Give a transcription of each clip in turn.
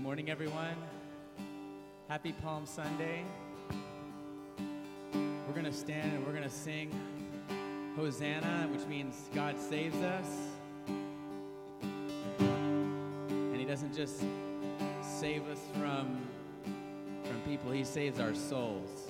Good morning, everyone. Happy Palm Sunday. We're going to stand and we're going to sing Hosanna, which means God saves us. And He doesn't just save us from, from people, He saves our souls.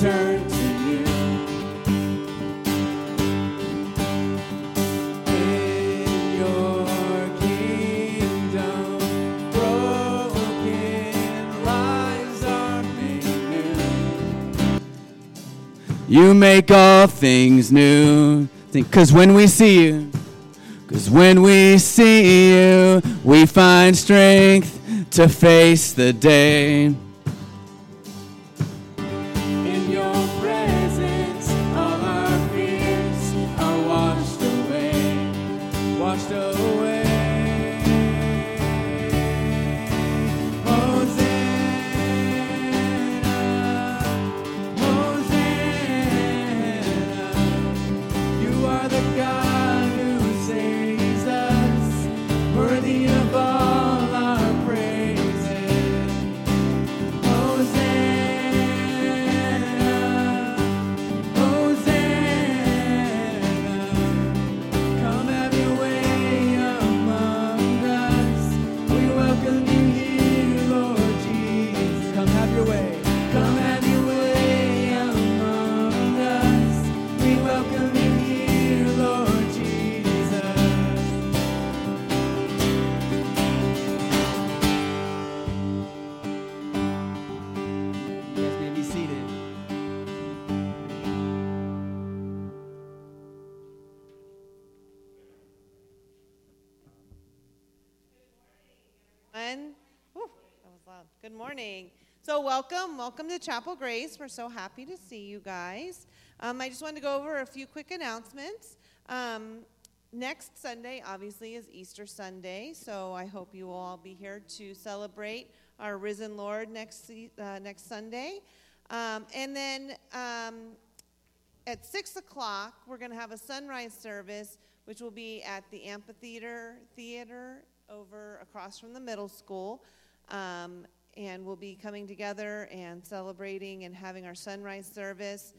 Return to you. In your kingdom, broken are made new. You make all things new. Because when we see you, because when we see you, we find strength to face the day. Welcome. Welcome to Chapel Grace. We're so happy to see you guys. Um, I just wanted to go over a few quick announcements. Um, next Sunday, obviously, is Easter Sunday. So, I hope you will all be here to celebrate our risen Lord next, uh, next Sunday. Um, and then um, at 6 o'clock, we're going to have a sunrise service, which will be at the amphitheater theater over across from the middle school. Um, and we'll be coming together and celebrating and having our sunrise service.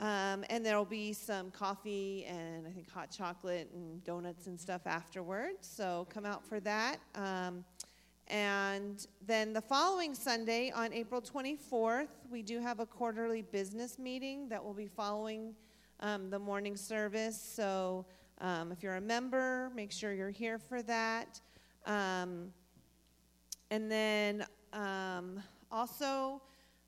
Um, and there will be some coffee and I think hot chocolate and donuts and stuff afterwards. So come out for that. Um, and then the following Sunday, on April 24th, we do have a quarterly business meeting that will be following um, the morning service. So um, if you're a member, make sure you're here for that. Um, and then um, also,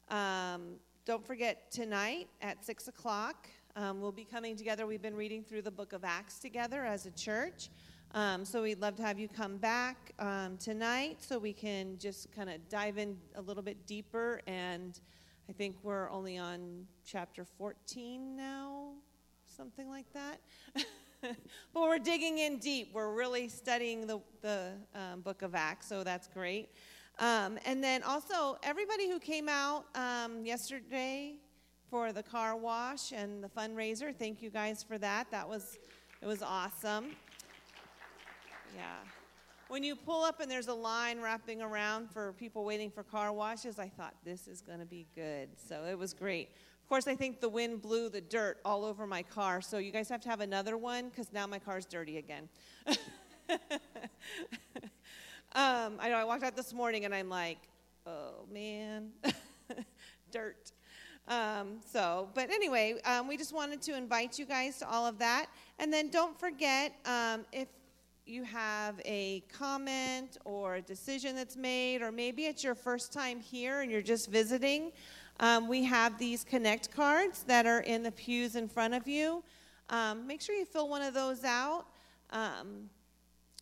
um, don't forget tonight at 6 o'clock, um, we'll be coming together. We've been reading through the book of Acts together as a church. Um, so we'd love to have you come back um, tonight so we can just kind of dive in a little bit deeper. And I think we're only on chapter 14 now, something like that. but we're digging in deep. We're really studying the, the um, book of Acts, so that's great. Um, and then also, everybody who came out um, yesterday for the car wash and the fundraiser, thank you guys for that. That was, it was awesome. Yeah. When you pull up and there's a line wrapping around for people waiting for car washes, I thought this is going to be good. So it was great. Of course, I think the wind blew the dirt all over my car, so you guys have to have another one because now my car's dirty again. um, I know I walked out this morning and I'm like, oh man, dirt. Um, so, but anyway, um, we just wanted to invite you guys to all of that. And then don't forget um, if you have a comment or a decision that's made, or maybe it's your first time here and you're just visiting, um, we have these connect cards that are in the pews in front of you. Um, make sure you fill one of those out. Um,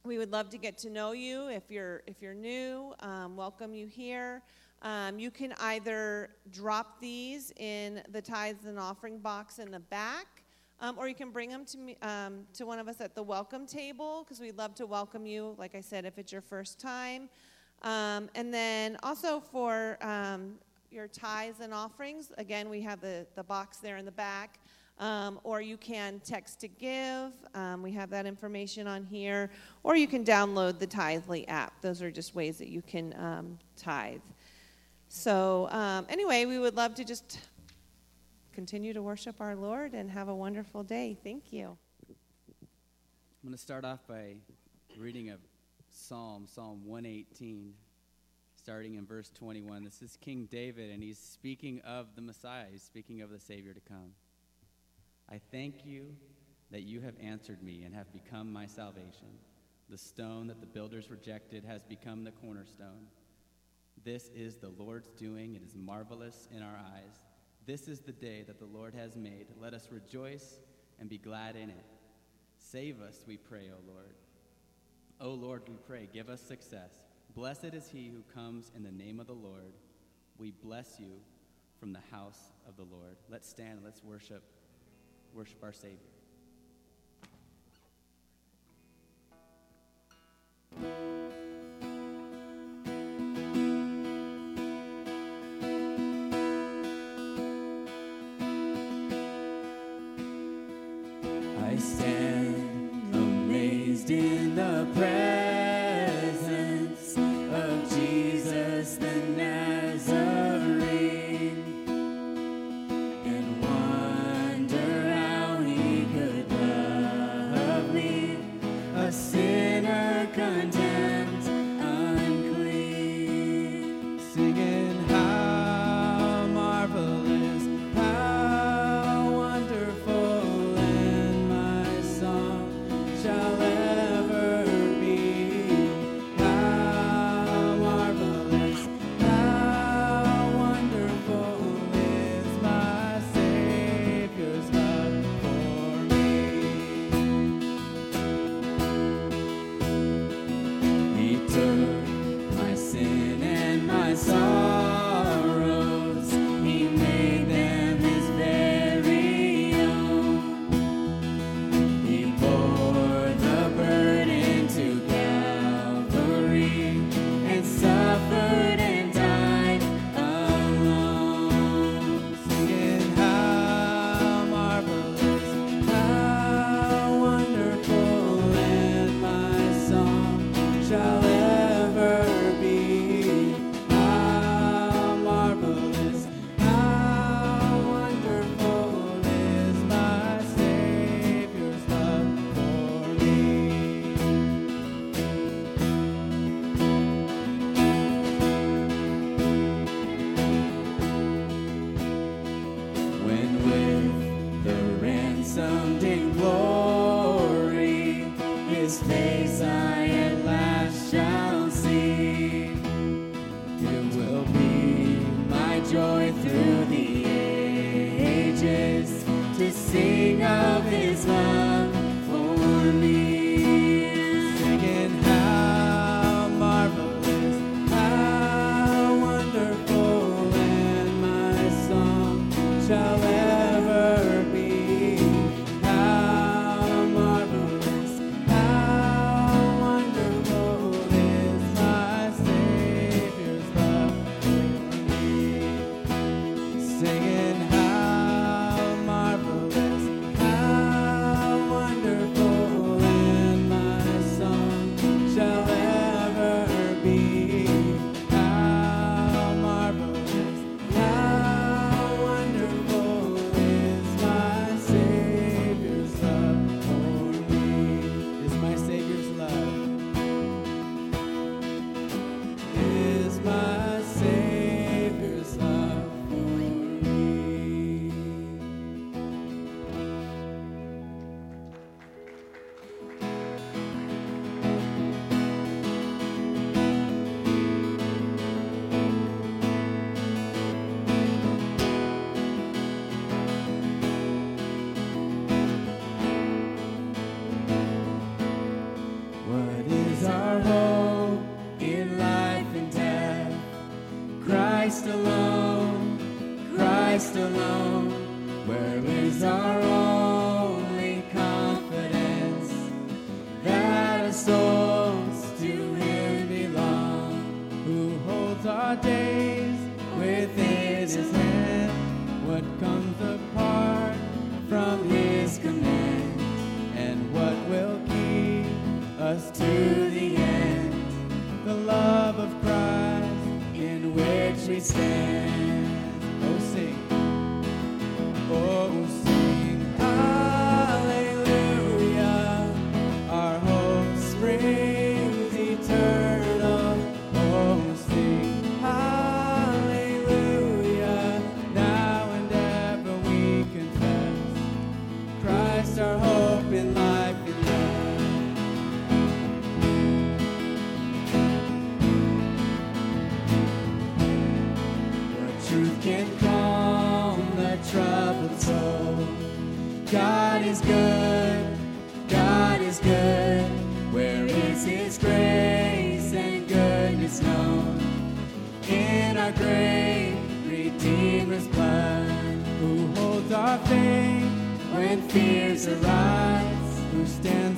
we would love to get to know you. If you're if you're new, um, welcome you here. Um, you can either drop these in the tithes and offering box in the back, um, or you can bring them to me um, to one of us at the welcome table because we'd love to welcome you. Like I said, if it's your first time, um, and then also for um, your tithes and offerings, again we have the the box there in the back. Um, or you can text to give. Um, we have that information on here. Or you can download the Tithely app. Those are just ways that you can um, tithe. So, um, anyway, we would love to just continue to worship our Lord and have a wonderful day. Thank you. I'm going to start off by reading a psalm, Psalm 118, starting in verse 21. This is King David, and he's speaking of the Messiah, he's speaking of the Savior to come. I thank you that you have answered me and have become my salvation. The stone that the builders rejected has become the cornerstone. This is the Lord's doing. It is marvelous in our eyes. This is the day that the Lord has made. Let us rejoice and be glad in it. Save us, we pray, O Lord. O Lord, we pray, give us success. Blessed is he who comes in the name of the Lord. We bless you from the house of the Lord. Let's stand let's worship worship our Savior. Christ alone, where is our only confidence that our souls to Him belong, who holds our days within His hand. What comes apart from His command, and what will keep us to the end? The love of Christ in which we stand.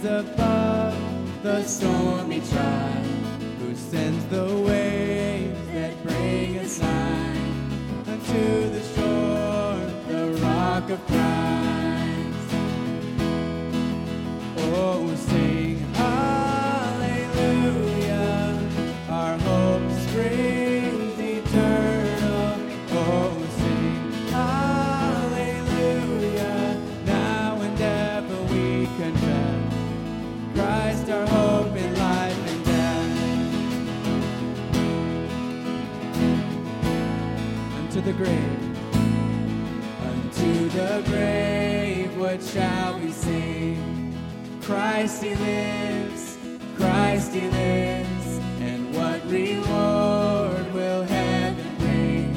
Above the stormy trial, who sends the waves that bring us nigh unto the the grave. Unto the grave, what shall we sing? Christ he lives, Christ he lives, and what reward will heaven bring?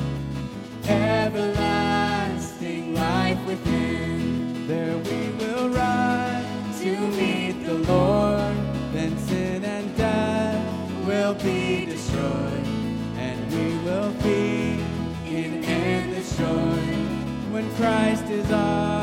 Everlasting life within, there we will rise to meet the Lord, then sin and death will be destroyed, Christ is ours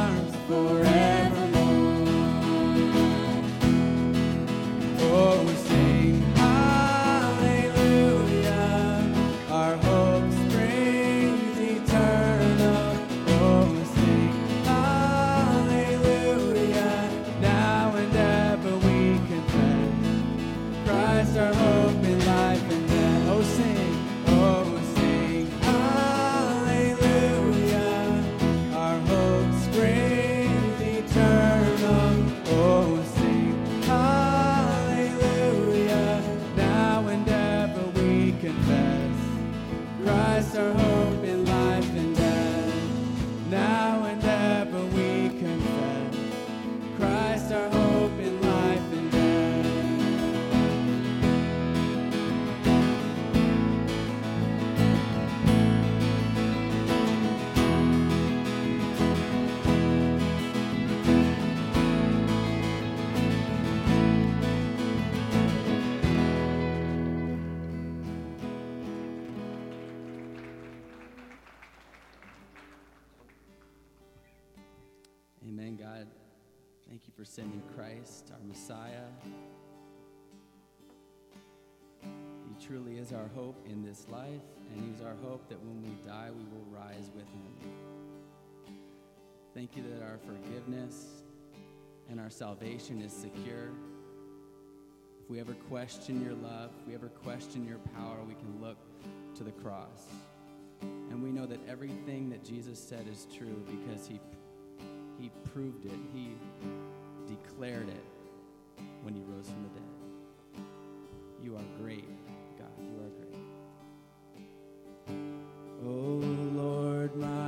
You Christ, our Messiah. He truly is our hope in this life, and He's our hope that when we die, we will rise with Him. Thank you that our forgiveness and our salvation is secure. If we ever question your love, if we ever question your power, we can look to the cross. And we know that everything that Jesus said is true because He he proved it. He declared it when he rose from the dead. You are great, God. You are great. Oh Lord my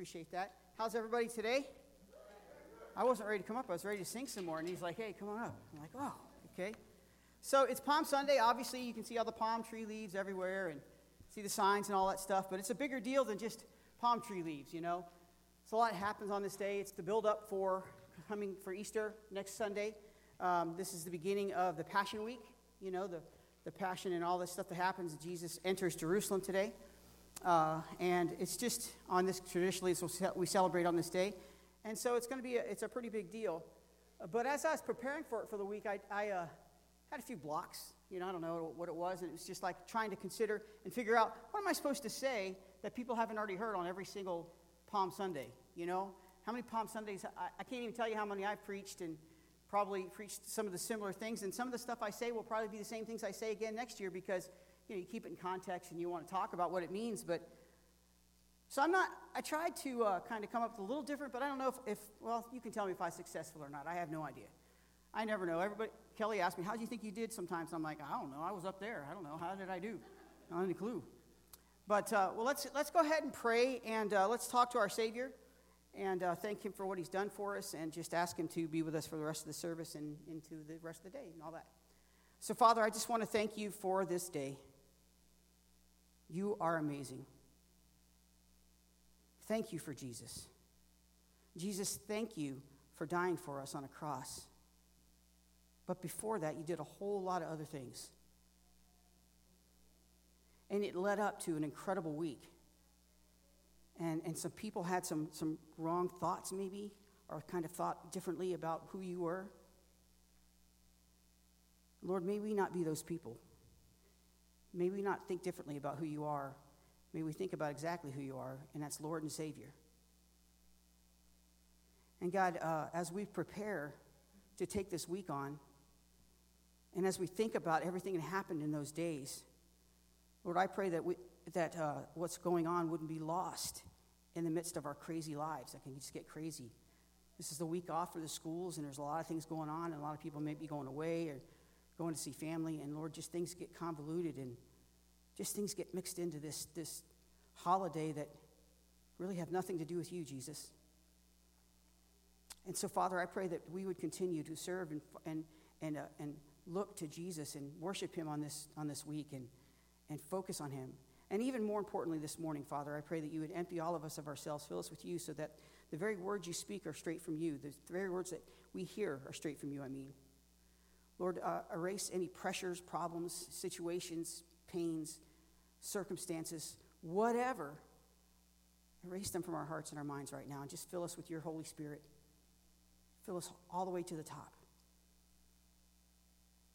Appreciate that. How's everybody today? I wasn't ready to come up. I was ready to sing some more. And he's like, hey, come on up. I'm like, oh, okay. So it's Palm Sunday. Obviously, you can see all the palm tree leaves everywhere and see the signs and all that stuff. But it's a bigger deal than just palm tree leaves, you know. So a lot happens on this day. It's the build up for coming for Easter next Sunday. Um, this is the beginning of the Passion Week, you know, the, the Passion and all this stuff that happens. Jesus enters Jerusalem today. Uh, and it's just on this, traditionally, so we celebrate on this day. And so it's going to be, a, it's a pretty big deal. But as I was preparing for it for the week, I, I uh, had a few blocks. You know, I don't know what it was. And it was just like trying to consider and figure out what am I supposed to say that people haven't already heard on every single Palm Sunday? You know, how many Palm Sundays? I, I can't even tell you how many I've preached and probably preached some of the similar things. And some of the stuff I say will probably be the same things I say again next year because you know you keep it in context and you want to talk about what it means. But so I'm not. I tried to uh, kind of come up with a little different, but I don't know if, if well, you can tell me if I'm successful or not. I have no idea. I never know. Everybody, Kelly asked me, "How do you think you did?" Sometimes I'm like, "I don't know. I was up there. I don't know. How did I do? I don't have any clue." But uh, well, let's let's go ahead and pray and uh, let's talk to our Savior and uh, thank Him for what He's done for us, and just ask Him to be with us for the rest of the service and into the rest of the day and all that. So, Father, I just want to thank you for this day. You are amazing. Thank you for Jesus. Jesus, thank you for dying for us on a cross. But before that, you did a whole lot of other things. And it led up to an incredible week. And, and some people had some, some wrong thoughts, maybe, or kind of thought differently about who you were. Lord, may we not be those people. May we not think differently about who you are. May we think about exactly who you are, and that's Lord and Savior. And God, uh, as we prepare to take this week on, and as we think about everything that happened in those days, Lord, I pray that, we, that uh, what's going on wouldn't be lost in the midst of our crazy lives that can just get crazy. This is the week off for the schools, and there's a lot of things going on, and a lot of people may be going away or going to see family, and Lord, just things get convoluted and just things get mixed into this, this holiday that really have nothing to do with you, Jesus. And so, Father, I pray that we would continue to serve and, and, and, uh, and look to Jesus and worship him on this, on this week and, and focus on him. And even more importantly, this morning, Father, I pray that you would empty all of us of ourselves, fill us with you, so that the very words you speak are straight from you. The very words that we hear are straight from you, I mean. Lord, uh, erase any pressures, problems, situations, pains, circumstances, whatever. Erase them from our hearts and our minds right now and just fill us with your Holy Spirit. Fill us all the way to the top.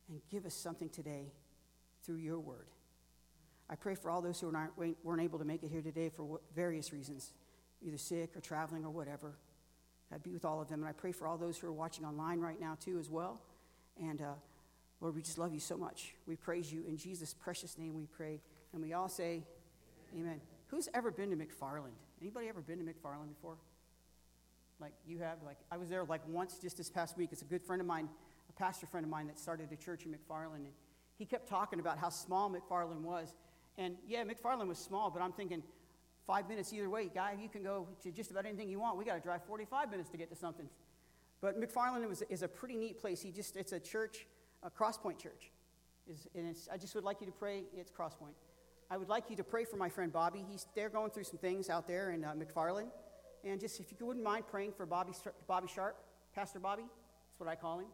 And give us something today through your word. I pray for all those who weren't able to make it here today for various reasons, either sick or traveling or whatever. I'd be with all of them. And I pray for all those who are watching online right now, too, as well. And uh, Lord, we just love you so much. We praise you. In Jesus' precious name we pray. And we all say, Amen. Who's ever been to McFarland? Anybody ever been to McFarland before? Like you have? Like I was there like once just this past week. It's a good friend of mine, a pastor friend of mine that started a church in McFarland. And he kept talking about how small McFarland was. And yeah, McFarland was small, but I'm thinking five minutes either way, guy, you can go to just about anything you want. We got to drive 45 minutes to get to something. But McFarland was, is a pretty neat place. He just, it's a church, a Crosspoint church. Is, and I just would like you to pray, it's Crosspoint. I would like you to pray for my friend Bobby. He's, they're going through some things out there in uh, McFarland. And just if you wouldn't mind praying for Bobby, Bobby Sharp, Pastor Bobby, that's what I call him.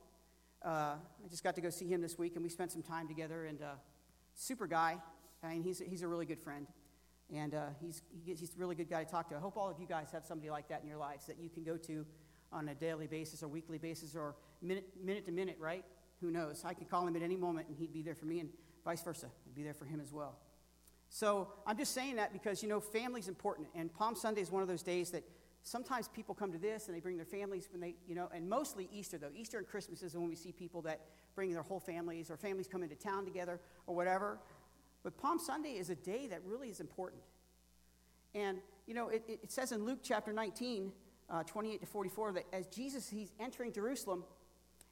Uh, I just got to go see him this week, and we spent some time together. And uh, super guy, I mean, he's, he's a really good friend. And uh, he's, he's a really good guy to talk to. I hope all of you guys have somebody like that in your lives that you can go to on a daily basis or weekly basis or minute, minute to minute, right? Who knows? I could call him at any moment, and he'd be there for me, and vice versa. I'd be there for him as well. So I'm just saying that because, you know, family's important. And Palm Sunday is one of those days that sometimes people come to this and they bring their families when they, you know, and mostly Easter, though. Easter and Christmas is when we see people that bring their whole families or families come into town together or whatever. But Palm Sunday is a day that really is important. And, you know, it, it says in Luke chapter 19, uh, 28 to 44, that as Jesus, he's entering Jerusalem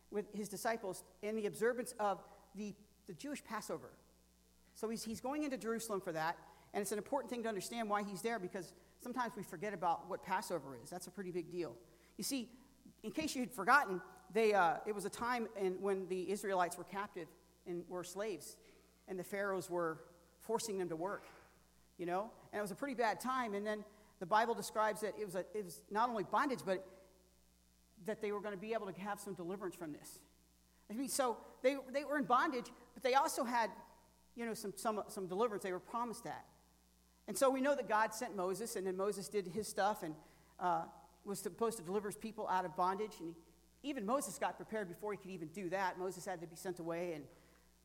with his disciples in the observance of the, the Jewish Passover. So he's, he's going into Jerusalem for that. And it's an important thing to understand why he's there because sometimes we forget about what Passover is. That's a pretty big deal. You see, in case you had forgotten, they, uh, it was a time in, when the Israelites were captive and were slaves, and the pharaohs were forcing them to work, you know? And it was a pretty bad time. And then the Bible describes that it was, a, it was not only bondage, but that they were going to be able to have some deliverance from this. I mean, so they, they were in bondage, but they also had, you know, some, some, some deliverance. They were promised that. And so we know that God sent Moses, and then Moses did his stuff and uh, was supposed to deliver his people out of bondage. And he, even Moses got prepared before he could even do that. Moses had to be sent away and,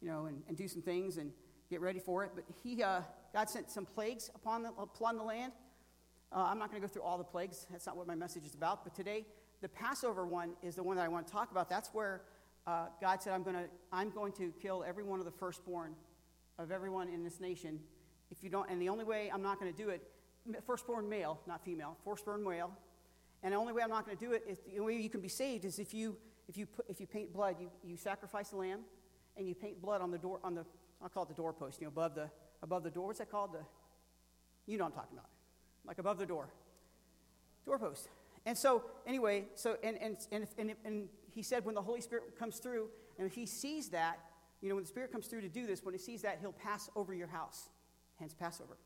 you know, and, and do some things and get ready for it. But he, uh, God sent some plagues upon the, upon the land. Uh, I'm not going to go through all the plagues. That's not what my message is about. But today, the Passover one is the one that I want to talk about. That's where uh, God said, I'm going, to, I'm going to kill every one of the firstborn of everyone in this nation. If you don't, and the only way I'm not going to do it, firstborn male, not female, firstborn male. And the only way I'm not going to do it is the only way you can be saved is if you, if you, put, if you paint blood, you, you sacrifice a lamb and you paint blood on the door, on the, I'll call it the doorpost, you know, above the, above the door. What's that called? The, you know I'm talking about. Like above the door. Doorpost. And so, anyway, so, and, and, and, and, and he said when the Holy Spirit comes through, and he sees that, you know, when the Spirit comes through to do this, when he sees that, he'll pass over your house. Hence, Passover.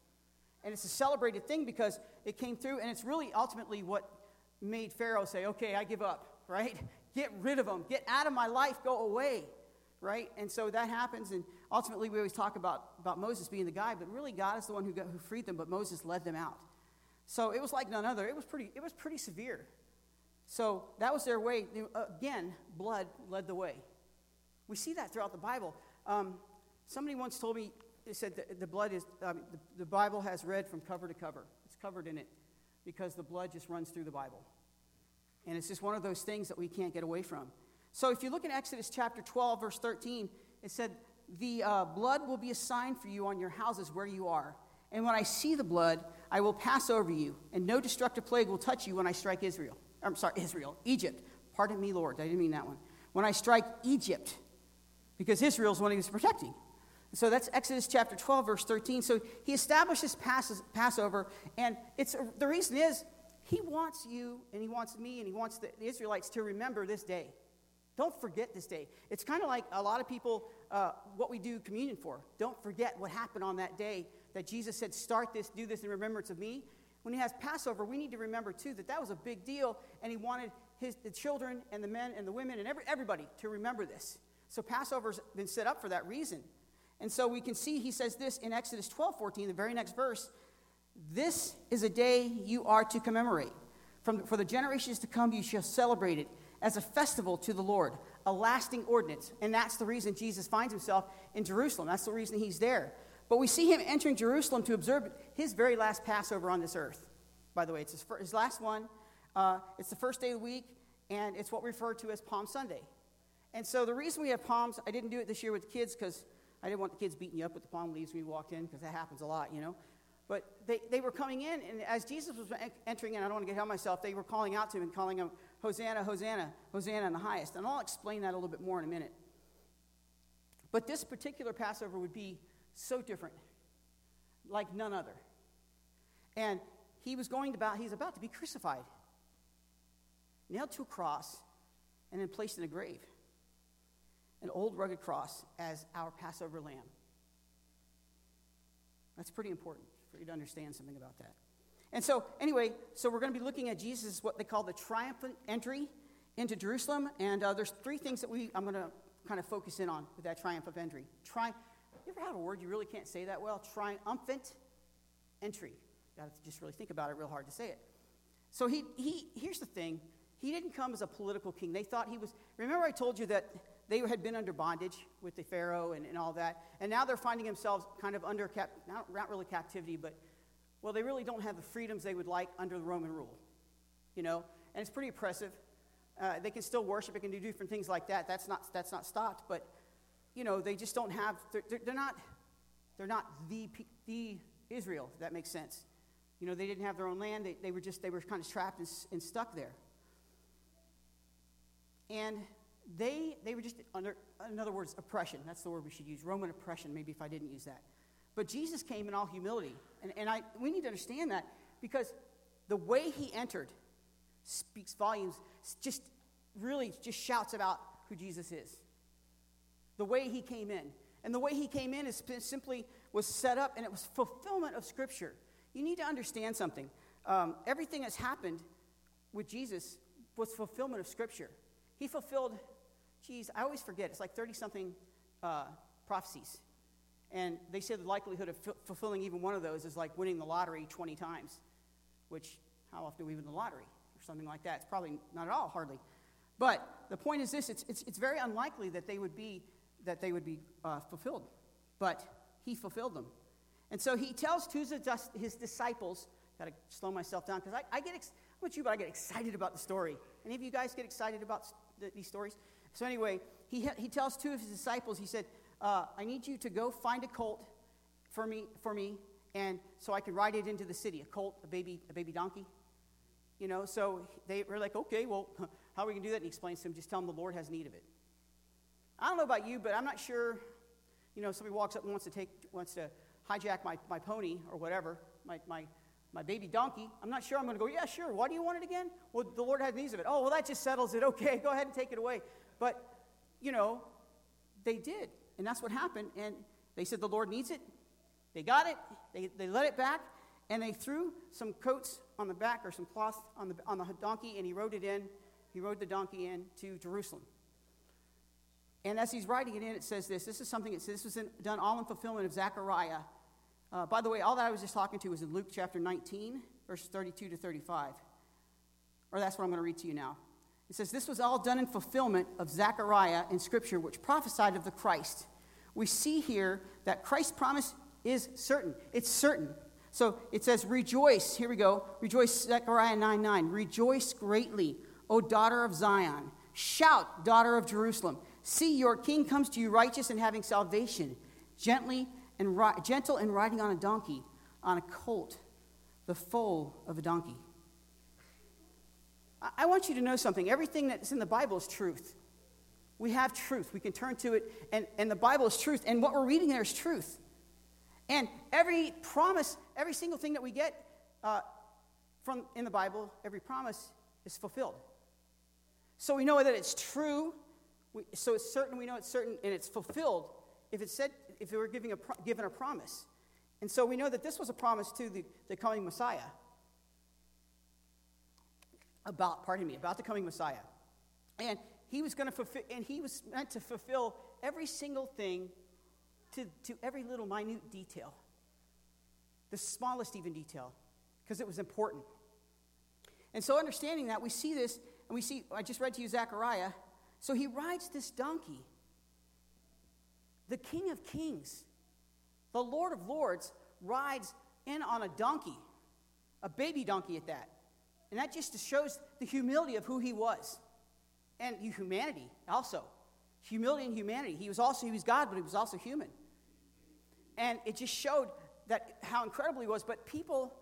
And it's a celebrated thing because it came through, and it's really ultimately what made Pharaoh say, okay, I give up, right? Get rid of them. Get out of my life. Go away, right? And so that happens, and ultimately we always talk about, about Moses being the guy, but really God is the one who, got, who freed them, but Moses led them out. So it was like none other. It was pretty, it was pretty severe. So that was their way. Again, blood led the way. We see that throughout the Bible. Um, somebody once told me, they said the blood is, um, the, the Bible has red from cover to cover. It's covered in it because the blood just runs through the Bible. And it's just one of those things that we can't get away from. So if you look in Exodus chapter 12, verse 13, it said, The uh, blood will be a sign for you on your houses where you are. And when I see the blood, I will pass over you, and no destructive plague will touch you when I strike Israel. I'm sorry, Israel, Egypt. Pardon me, Lord, I didn't mean that one. When I strike Egypt, because Israel is one he was protecting. So that's Exodus chapter 12, verse 13. So he establishes Passover, and it's the reason is he wants you, and he wants me, and he wants the Israelites to remember this day. Don't forget this day. It's kind of like a lot of people, uh, what we do communion for. Don't forget what happened on that day that Jesus said, Start this, do this in remembrance of me. When he has Passover, we need to remember too that that was a big deal, and he wanted his, the children and the men and the women and every, everybody to remember this. So Passover's been set up for that reason. And so we can see he says this in Exodus 12 14, the very next verse. This is a day you are to commemorate. From, for the generations to come, you shall celebrate it as a festival to the Lord, a lasting ordinance. And that's the reason Jesus finds himself in Jerusalem. That's the reason he's there. But we see him entering Jerusalem to observe his very last Passover on this earth. By the way, it's his, first, his last one. Uh, it's the first day of the week, and it's what we refer to as Palm Sunday. And so the reason we have palms, I didn't do it this year with the kids because I didn't want the kids beating you up with the palm leaves when you walked in because that happens a lot, you know. But they, they were coming in, and as Jesus was entering in, I don't want to get ahead of myself, they were calling out to him and calling him, Hosanna, Hosanna, Hosanna in the highest. And I'll explain that a little bit more in a minute. But this particular Passover would be so different, like none other. And he was going about, he's about to be crucified, nailed to a cross, and then placed in a grave. An old rugged cross as our Passover lamb. That's pretty important for you to understand something about that. And so, anyway, so we're going to be looking at Jesus, what they call the triumphant entry into Jerusalem. And uh, there's three things that we I'm going to kind of focus in on with that triumphant entry. Tri- you ever have a word you really can't say that well? Triumphant entry. You got to just really think about it. Real hard to say it. So he, he here's the thing. He didn't come as a political king. They thought he was. Remember, I told you that they had been under bondage with the Pharaoh and, and all that, and now they're finding themselves kind of under cap, not, not really captivity, but well, they really don't have the freedoms they would like under the Roman rule, you know, and it's pretty oppressive. Uh, they can still worship, they can do different things like that. That's not that's not stopped, but you know, they just don't have. They're, they're not they're not the the Israel. If that makes sense. You know, they didn't have their own land. They, they were just they were kind of trapped and, and stuck there. And they they were just under in other words oppression. That's the word we should use. Roman oppression. Maybe if I didn't use that. But Jesus came in all humility. And, and I, we need to understand that because the way he entered speaks volumes, just really just shouts about who Jesus is. The way he came in. And the way he came in is simply was set up and it was fulfillment of Scripture. You need to understand something. Um, everything that's happened with Jesus was fulfillment of Scripture. He fulfilled, geez, I always forget, it's like 30 something uh, prophecies. And they say the likelihood of f- fulfilling even one of those is like winning the lottery 20 times, which, how often do we win the lottery? Or something like that. It's probably not at all, hardly. But the point is this it's, it's, it's very unlikely that they would be, that they would be uh, fulfilled. But he fulfilled them. And so he tells two of his disciples, got to slow myself down because I, I, get, ex- how about you, but I get excited about the story. Any of you guys get excited about st- these stories? So anyway, he, he tells two of his disciples, he said, uh, I need you to go find a colt for me, for me, and so I can ride it into the city. A colt, a baby, a baby donkey. You know, so they were like, okay, well, how are we going to do that? And he explains to him, just tell him the Lord has need of it. I don't know about you, but I'm not sure, you know, somebody walks up and wants to take, wants to hijack my, my pony or whatever, my, my, my baby donkey. I'm not sure I'm going to go, yeah, sure. Why do you want it again? Well, the Lord has needs of it. Oh, well, that just settles it. Okay, go ahead and take it away. But, you know, they did. And that's what happened. And they said, the Lord needs it. They got it. They, they let it back. And they threw some coats on the back or some cloth on the, on the donkey, and he rode it in. He rode the donkey in to Jerusalem. And as he's writing it in, it says this. This is something that says this was in, done all in fulfillment of Zechariah. Uh, by the way, all that I was just talking to was in Luke chapter 19, verses 32 to 35. Or that's what I'm going to read to you now. It says, This was all done in fulfillment of Zechariah in Scripture, which prophesied of the Christ. We see here that Christ's promise is certain. It's certain. So it says, Rejoice. Here we go. Rejoice, Zechariah 9 9. Rejoice greatly, O daughter of Zion. Shout, daughter of Jerusalem. See, your king comes to you righteous and having salvation, gently and ri- gentle and riding on a donkey, on a colt, the foal of a donkey. I want you to know something. Everything that's in the Bible is truth. We have truth. We can turn to it, and, and the Bible is truth. And what we're reading there is truth. And every promise, every single thing that we get uh, from in the Bible, every promise is fulfilled. So we know that it's true. We, so it's certain. We know it's certain, and it's fulfilled. If it said, if it were giving a given a promise, and so we know that this was a promise to the, the coming Messiah about, pardon me, about the coming Messiah. And he was going to fulfill, and he was meant to fulfill every single thing to, to every little minute detail, the smallest even detail, because it was important. And so, understanding that, we see this, and we see, I just read to you Zechariah. So he rides this donkey, the King of Kings, the Lord of Lords, rides in on a donkey, a baby donkey at that. And that just shows the humility of who he was. And humanity also. Humility and humanity. He was also, he was God, but he was also human. And it just showed that how incredible he was. But people,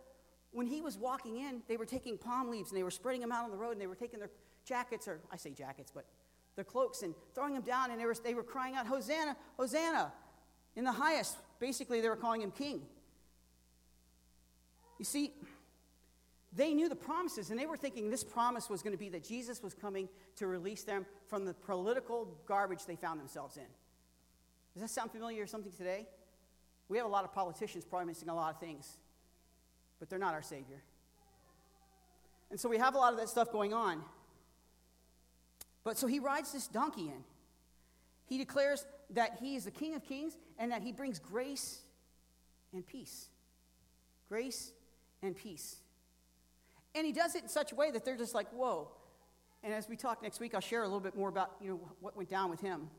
when he was walking in, they were taking palm leaves and they were spreading them out on the road and they were taking their jackets, or I say jackets, but their cloaks and throwing them down and they were, they were crying out, Hosanna, Hosanna, in the highest. Basically, they were calling him king. You see, they knew the promises, and they were thinking this promise was going to be that Jesus was coming to release them from the political garbage they found themselves in. Does that sound familiar or something today? We have a lot of politicians promising a lot of things, but they're not our Savior. And so we have a lot of that stuff going on. But so he rides this donkey in. He declares that he is the King of Kings and that he brings grace and peace. Grace and peace. And he does it in such a way that they're just like, whoa. And as we talk next week, I'll share a little bit more about you know, what went down with him.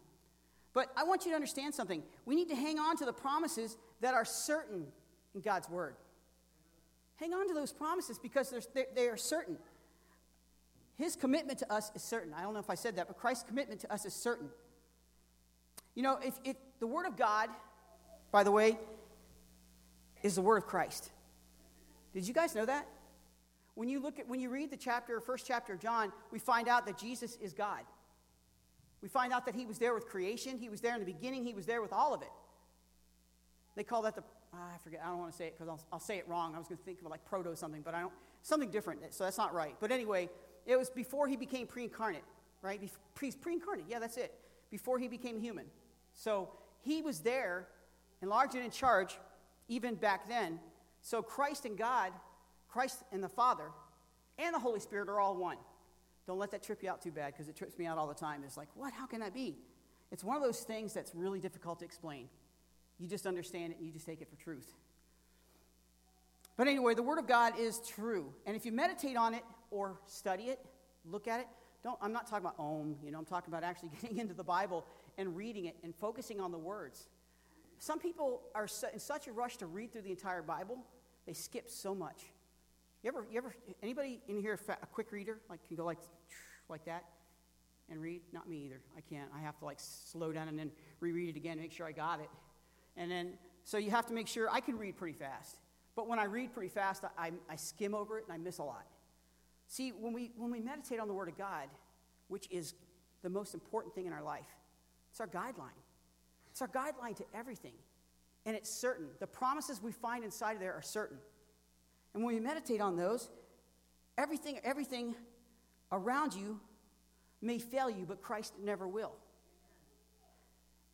But I want you to understand something. We need to hang on to the promises that are certain in God's word. Hang on to those promises because they're, they are certain. His commitment to us is certain. I don't know if I said that, but Christ's commitment to us is certain. You know, if, if the word of God, by the way, is the word of Christ. Did you guys know that? When you look at when you read the chapter, first chapter of John, we find out that Jesus is God. We find out that he was there with creation, he was there in the beginning, he was there with all of it. They call that the ah, I forget, I don't want to say it because I'll, I'll say it wrong. I was going to think of like proto something, but I don't, something different, so that's not right. But anyway, it was before he became pre incarnate, right? Pre incarnate, yeah, that's it. Before he became human. So he was there, enlarged and in charge, even back then. So Christ and God, Christ and the Father, and the Holy Spirit are all one. Don't let that trip you out too bad because it trips me out all the time. It's like, what? How can that be? It's one of those things that's really difficult to explain. You just understand it and you just take it for truth. But anyway, the Word of God is true. And if you meditate on it or study it, look at it, don't, I'm not talking about om, you know, I'm talking about actually getting into the Bible and reading it and focusing on the words. Some people are in such a rush to read through the entire Bible, they skip so much. You ever, you ever, anybody in here a quick reader, like can go like, like that and read? Not me either. I can't. I have to like slow down and then reread it again, make sure I got it. And then, so you have to make sure I can read pretty fast. But when I read pretty fast, I, I skim over it and I miss a lot. See, when we, when we meditate on the Word of God, which is the most important thing in our life, it's our guideline. It's our guideline to everything. And it's certain. The promises we find inside of there are certain. And when we meditate on those, everything, everything around you may fail you, but Christ never will.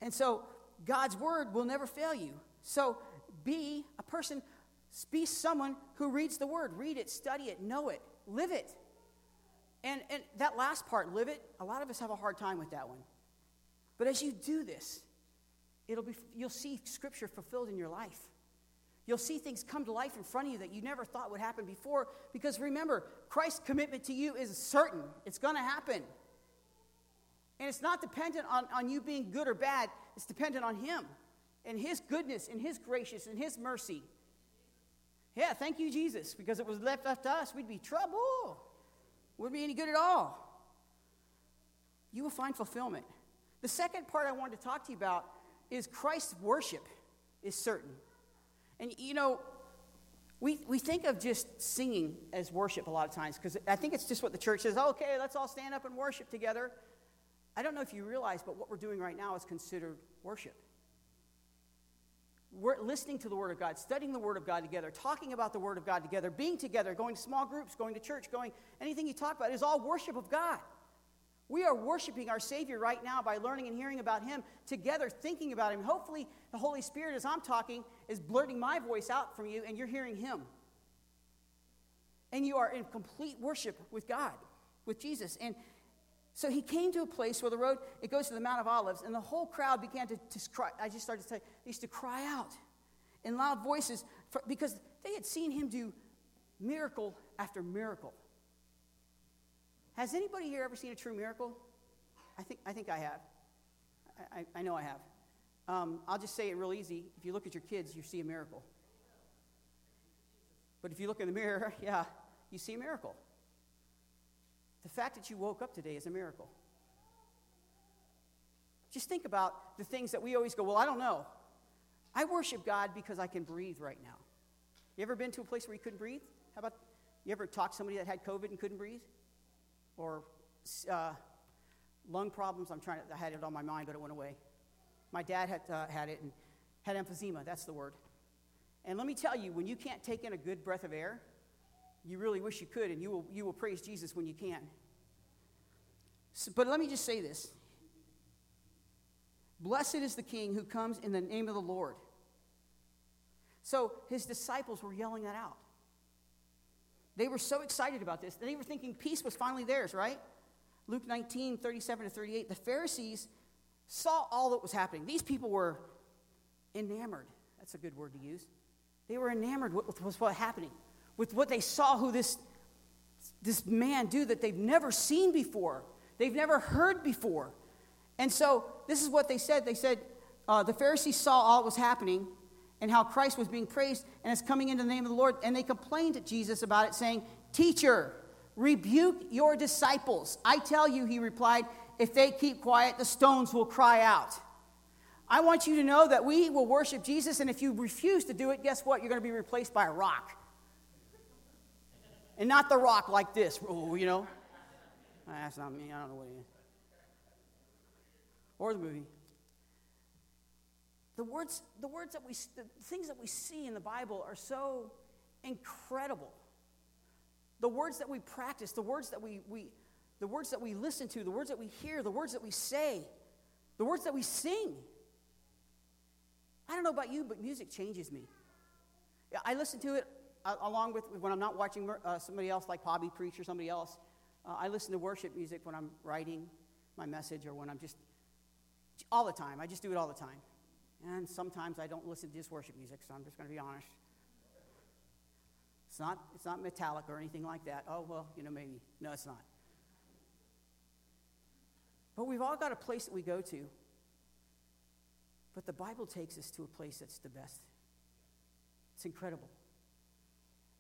And so God's word will never fail you. So be a person, be someone who reads the word. Read it, study it, know it, live it. And, and that last part, live it, a lot of us have a hard time with that one. But as you do this, it'll be, you'll see scripture fulfilled in your life. You'll see things come to life in front of you that you never thought would happen before. Because remember, Christ's commitment to you is certain, it's going to happen. And it's not dependent on, on you being good or bad, it's dependent on Him and His goodness and His graciousness and His mercy. Yeah, thank you, Jesus, because it was left up to us, we'd be trouble. Wouldn't be any good at all. You will find fulfillment. The second part I wanted to talk to you about is Christ's worship is certain. And you know, we, we think of just singing as worship a lot of times because I think it's just what the church says okay, let's all stand up and worship together. I don't know if you realize, but what we're doing right now is considered worship. We're listening to the Word of God, studying the Word of God together, talking about the Word of God together, being together, going to small groups, going to church, going anything you talk about is all worship of God. We are worshiping our Savior right now by learning and hearing about Him together, thinking about Him. Hopefully, the Holy Spirit, as I'm talking, is blurting my voice out from you and you're hearing Him. And you are in complete worship with God, with Jesus. And so he came to a place where the road, it goes to the Mount of Olives, and the whole crowd began to, cry. I just started to say, they used to cry out in loud voices for, because they had seen him do miracle after miracle. Has anybody here ever seen a true miracle? I think I, think I have. I, I, I know I have. Um, I'll just say it real easy. If you look at your kids, you see a miracle. But if you look in the mirror, yeah, you see a miracle. The fact that you woke up today is a miracle. Just think about the things that we always go, well, I don't know. I worship God because I can breathe right now. You ever been to a place where you couldn't breathe? How about you ever talked to somebody that had COVID and couldn't breathe? Or uh, lung problems? I'm trying to, I had it on my mind, but it went away. My dad had, uh, had it and had emphysema, that's the word. And let me tell you, when you can't take in a good breath of air, you really wish you could, and you will, you will praise Jesus when you can. So, but let me just say this Blessed is the King who comes in the name of the Lord. So his disciples were yelling that out. They were so excited about this. They were thinking peace was finally theirs, right? Luke 19, 37 to 38. The Pharisees saw all that was happening. These people were enamored. That's a good word to use. They were enamored with what was happening with what they saw who this, this man do that they've never seen before, they've never heard before. And so this is what they said. They said, uh, the Pharisees saw all that was happening and how Christ was being praised and is coming into the name of the Lord. And they complained to Jesus about it, saying, Teacher, rebuke your disciples. I tell you, he replied, if they keep quiet, the stones will cry out. I want you to know that we will worship Jesus, and if you refuse to do it, guess what? You're going to be replaced by a rock. And not the rock like this, you know. That's not me. I don't know what he is. Or the movie. The words, the words that we, the things that we see in the Bible are so incredible. The words that we practice, the words that we, we, the words that we listen to, the words that we hear, the words that we say, the words that we sing. I don't know about you, but music changes me. I listen to it uh, along with when I'm not watching uh, somebody else like Bobby preach or somebody else. Uh, I listen to worship music when I'm writing my message or when I'm just all the time. I just do it all the time. And sometimes I don't listen to just worship music, so I'm just going to be honest. It's not, it's not Metallica or anything like that. Oh, well, you know, maybe. No, it's not. But we've all got a place that we go to. But the Bible takes us to a place that's the best. It's incredible.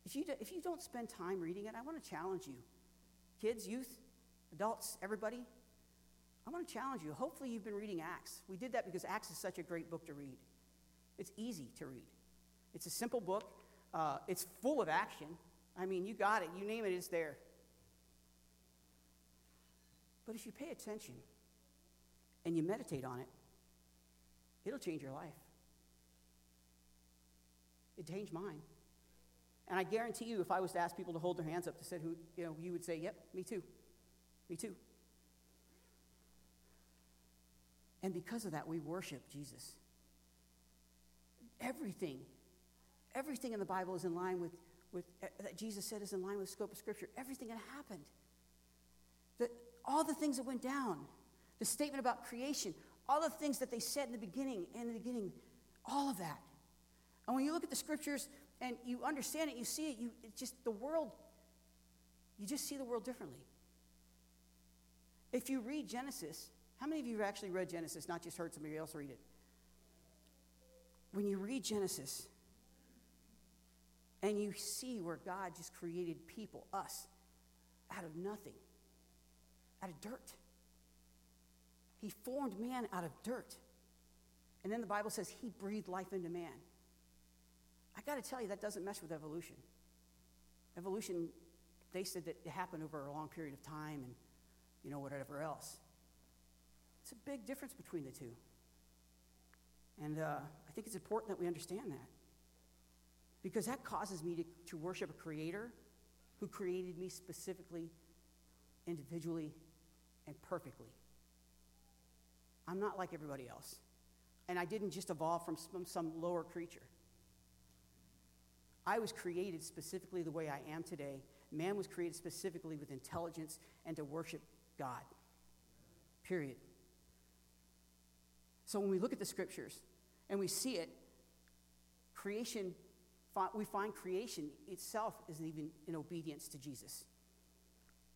If you, do, if you don't spend time reading it, I want to challenge you. Kids, youth, adults, everybody, I want to challenge you. Hopefully, you've been reading Acts. We did that because Acts is such a great book to read. It's easy to read, it's a simple book, uh, it's full of action. I mean, you got it, you name it, it's there. But if you pay attention and you meditate on it, it'll change your life. It changed mine. And I guarantee you, if I was to ask people to hold their hands up to say who, you know, you would say, yep, me too. Me too. And because of that, we worship Jesus. Everything, everything in the Bible is in line with, with uh, that Jesus said is in line with the scope of Scripture. Everything that happened. The, all the things that went down, the statement about creation, all the things that they said in the beginning, in the beginning, all of that. And when you look at the scriptures and you understand it, you see it, you it just the world, you just see the world differently. If you read Genesis, how many of you have actually read Genesis, not just heard somebody else read it? When you read Genesis and you see where God just created people, us, out of nothing, out of dirt. He formed man out of dirt. And then the Bible says he breathed life into man. I got to tell you, that doesn't mesh with evolution. Evolution, they said that it happened over a long period of time and, you know, whatever else. It's a big difference between the two. And uh, I think it's important that we understand that. Because that causes me to, to worship a creator who created me specifically, individually, and perfectly. I'm not like everybody else. And I didn't just evolve from some, some lower creature. I was created specifically the way I am today. Man was created specifically with intelligence and to worship God. Period. So when we look at the scriptures and we see it, creation, we find creation itself is even in obedience to Jesus.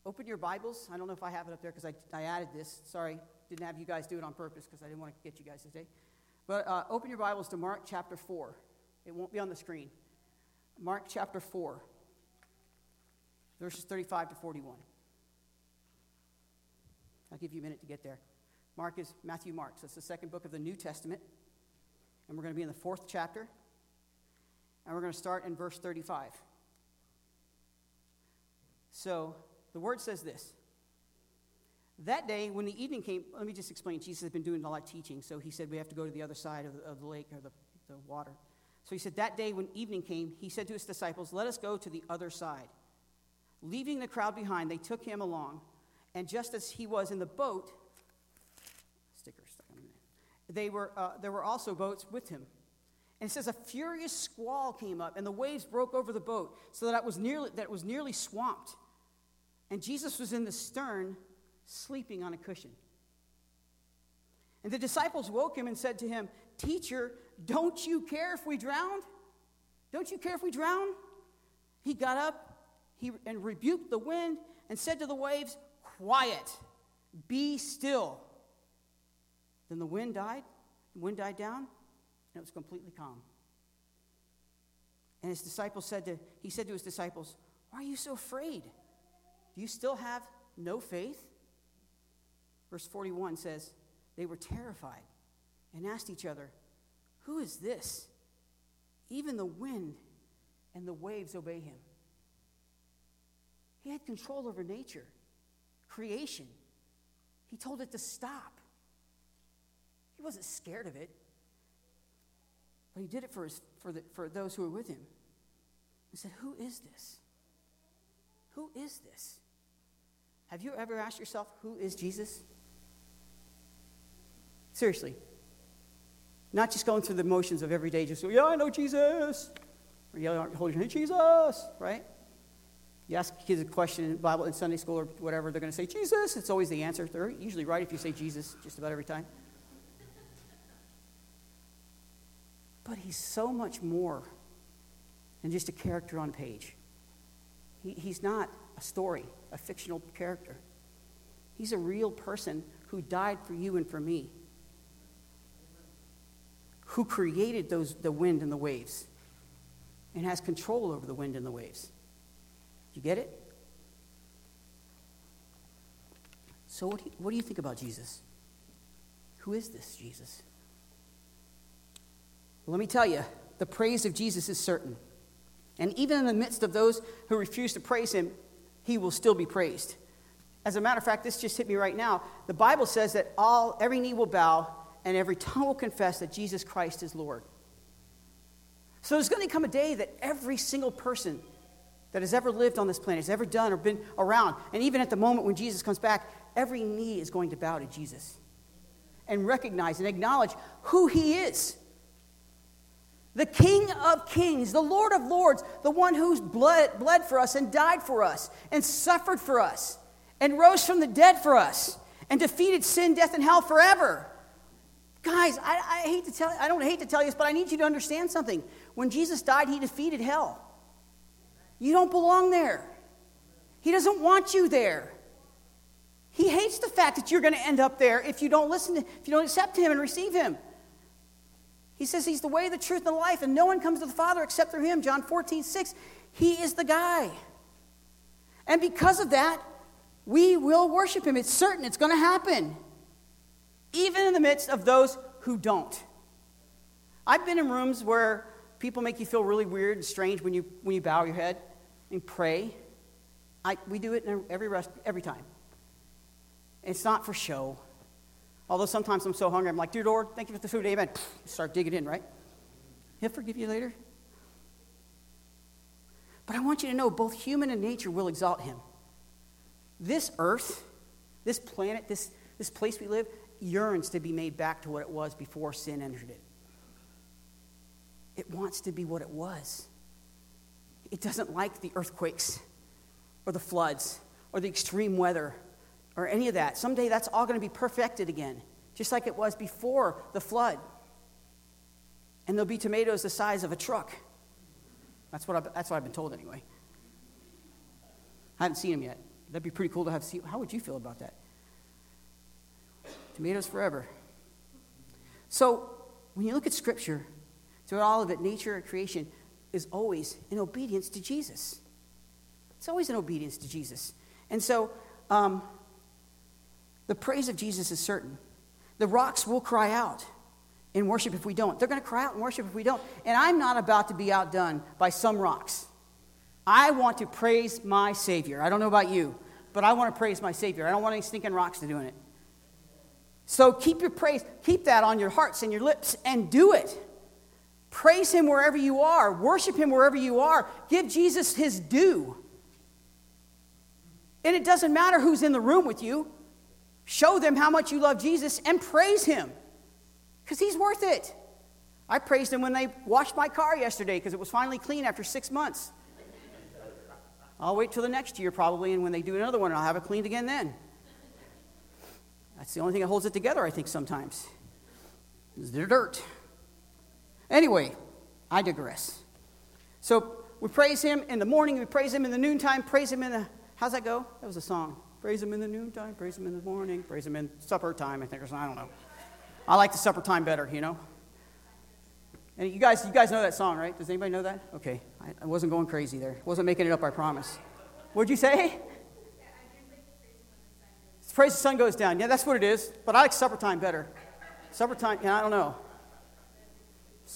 Open your Bibles. I don't know if I have it up there because I, I added this. Sorry, didn't have you guys do it on purpose because I didn't want to get you guys today. But uh, open your Bibles to Mark chapter 4. It won't be on the screen. Mark chapter 4, verses 35 to 41. I'll give you a minute to get there. Mark is Matthew Mark, so it's the second book of the New Testament. And we're going to be in the fourth chapter. And we're going to start in verse 35. So the word says this. That day, when the evening came, let me just explain. Jesus had been doing a lot of teaching, so he said we have to go to the other side of the, of the lake or the, the water. So he said, That day, when evening came, he said to his disciples, Let us go to the other side. Leaving the crowd behind, they took him along. And just as he was in the boat, sticker stuck in there, they were, uh, there were also boats with him. And it says a furious squall came up, and the waves broke over the boat, so that it was nearly, that it was nearly swamped. And Jesus was in the stern, sleeping on a cushion. And the disciples woke him and said to him, Teacher, don't you care if we drowned? Don't you care if we drown? He got up he, and rebuked the wind and said to the waves, Quiet, be still. Then the wind died, the wind died down, and it was completely calm. And his disciples said to, he said to his disciples, Why are you so afraid? Do you still have no faith? Verse 41 says, They were terrified and asked each other, Who is this? Even the wind and the waves obey him. He had control over nature, creation. He told it to stop. He wasn't scared of it. But he did it for, his, for, the, for those who were with him. He said, Who is this? Who is this? Have you ever asked yourself, Who is Jesus? Seriously. Not just going through the motions of every day, just, yeah, I know Jesus. Or yelling, holding, hey, Jesus, right? You ask kids a question in Bible in Sunday school or whatever, they're going to say Jesus. It's always the answer. They're usually right if you say Jesus just about every time. But he's so much more than just a character on page. He, he's not a story, a fictional character. He's a real person who died for you and for me, who created those, the wind and the waves and has control over the wind and the waves. You get it? So, what do you, what do you think about Jesus? Who is this Jesus? Well, let me tell you, the praise of Jesus is certain. And even in the midst of those who refuse to praise him, he will still be praised. As a matter of fact, this just hit me right now. The Bible says that all every knee will bow and every tongue will confess that Jesus Christ is Lord. So there's going to come a day that every single person that has ever lived on this planet, has ever done or been around, and even at the moment when Jesus comes back, every knee is going to bow to Jesus and recognize and acknowledge who he is the King of Kings, the Lord of Lords, the one who's bled, bled for us and died for us and suffered for us and rose from the dead for us and defeated sin, death, and hell forever. Guys, I, I hate to tell I don't hate to tell you this, but I need you to understand something. When Jesus died, he defeated hell. You don't belong there. He doesn't want you there. He hates the fact that you're going to end up there if you don't listen, to, if you don't accept him and receive him. He says he's the way, the truth, and the life, and no one comes to the Father except through him. John 14, 6. He is the guy. And because of that, we will worship him. It's certain, it's going to happen. Even in the midst of those who don't. I've been in rooms where people make you feel really weird and strange when you, when you bow your head and pray. I, we do it every, rest, every time. It's not for show. Although sometimes I'm so hungry, I'm like, Dear Lord, thank you for the food, amen. Start digging in, right? He'll forgive you later. But I want you to know both human and nature will exalt him. This earth, this planet, this, this place we live, yearns to be made back to what it was before sin entered it. It wants to be what it was. It doesn't like the earthquakes or the floods or the extreme weather or any of that. Someday that's all going to be perfected again, just like it was before the flood. And there'll be tomatoes the size of a truck. That's what I've, that's what I've been told anyway. I haven't seen them yet. That'd be pretty cool to have see. How would you feel about that? Tomatoes forever. So, when you look at Scripture, throughout all of it, nature and creation is always in obedience to Jesus. It's always in obedience to Jesus. And so, um, the praise of Jesus is certain. The rocks will cry out in worship if we don't. They're going to cry out in worship if we don't. And I'm not about to be outdone by some rocks. I want to praise my Savior. I don't know about you, but I want to praise my Savior. I don't want any stinking rocks to doing it. So keep your praise, keep that on your hearts and your lips and do it. Praise Him wherever you are, worship Him wherever you are. Give Jesus His due. And it doesn't matter who's in the room with you. Show them how much you love Jesus and praise Him because He's worth it. I praised Him when they washed my car yesterday because it was finally clean after six months. I'll wait till the next year probably, and when they do another one, I'll have it cleaned again then. That's the only thing that holds it together, I think, sometimes. Is the dirt. Anyway, I digress. So we praise him in the morning, we praise him in the noontime, praise him in the. How's that go? That was a song. Praise him in the noontime, praise him in the morning, praise him in supper time, I think, or something. I don't know. I like the supper time better, you know? And you guys, you guys know that song, right? Does anybody know that? Okay. I, I wasn't going crazy there. wasn't making it up, I promise. What'd you say? Praise the sun goes down. Yeah, that's what it is. But I like supper time better. Supper time, yeah, I don't know.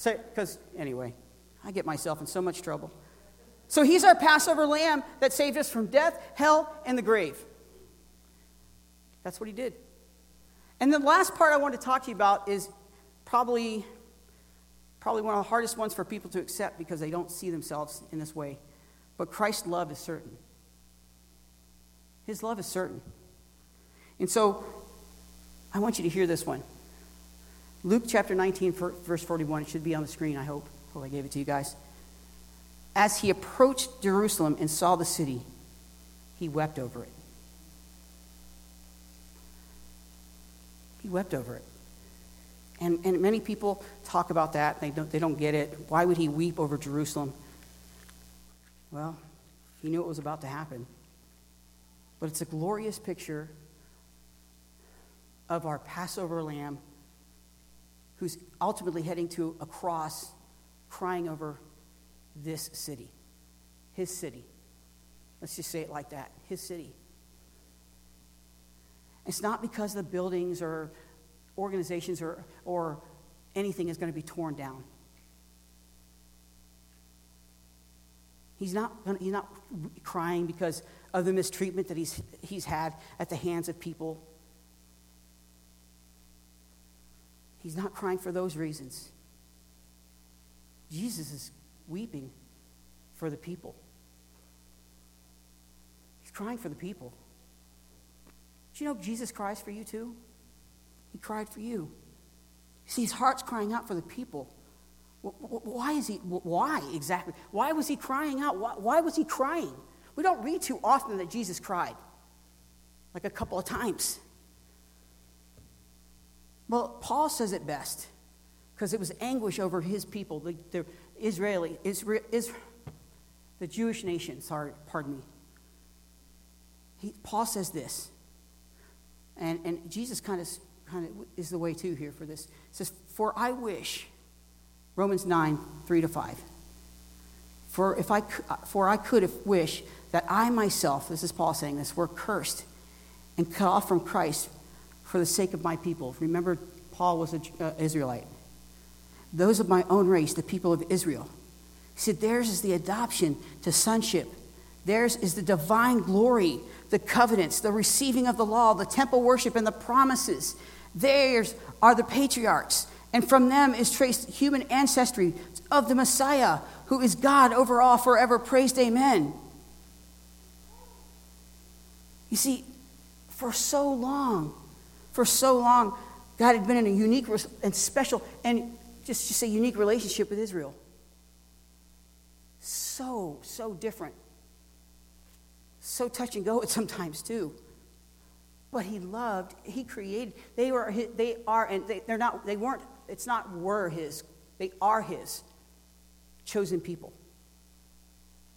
Because, anyway, I get myself in so much trouble. So he's our Passover lamb that saved us from death, hell, and the grave. That's what he did. And the last part I want to talk to you about is probably Probably one of the hardest ones for people to accept because they don't see themselves in this way. But Christ's love is certain. His love is certain. And so I want you to hear this one. Luke chapter 19, verse 41. It should be on the screen, I hope. Hope I gave it to you guys. As he approached Jerusalem and saw the city, he wept over it. He wept over it. And, and many people talk about that. They don't, they don't get it. Why would he weep over Jerusalem? Well, he knew it was about to happen. But it's a glorious picture of our Passover lamb who's ultimately heading to a cross, crying over this city, his city. Let's just say it like that his city. It's not because the buildings or organizations or, or anything is going to be torn down. He's not, he's not crying because of the mistreatment that he's, he's had at the hands of people. He's not crying for those reasons. Jesus is weeping for the people. He's crying for the people. Do you know Jesus cries for you too? He cried for you. See, his heart's crying out for the people. Why is he, why exactly? Why was he crying out? Why, why was he crying? We don't read too often that Jesus cried, like a couple of times. Well, Paul says it best because it was anguish over his people, the, the Israeli, Israel, Israel, the Jewish nation. Sorry, pardon me. He, Paul says this, and, and Jesus kind of kind of is the way too here for this. It says, "For I wish," Romans nine three to five. For if I for I could if wish that I myself, this is Paul saying this, were cursed and cut off from Christ for the sake of my people. Remember, Paul was an uh, Israelite. Those of my own race, the people of Israel. Said, theirs is the adoption to sonship. Theirs is the divine glory, the covenants, the receiving of the law, the temple worship, and the promises. Theirs are the patriarchs, and from them is traced human ancestry of the Messiah, who is God over all forever. Praised, Amen. You see, for so long, for so long, God had been in a unique and special and just, just a unique relationship with Israel. So, so different. So touch and go at sometimes too. But he loved, he created, they were, they are, and they, they're not, they weren't, it's not were his, they are his chosen people.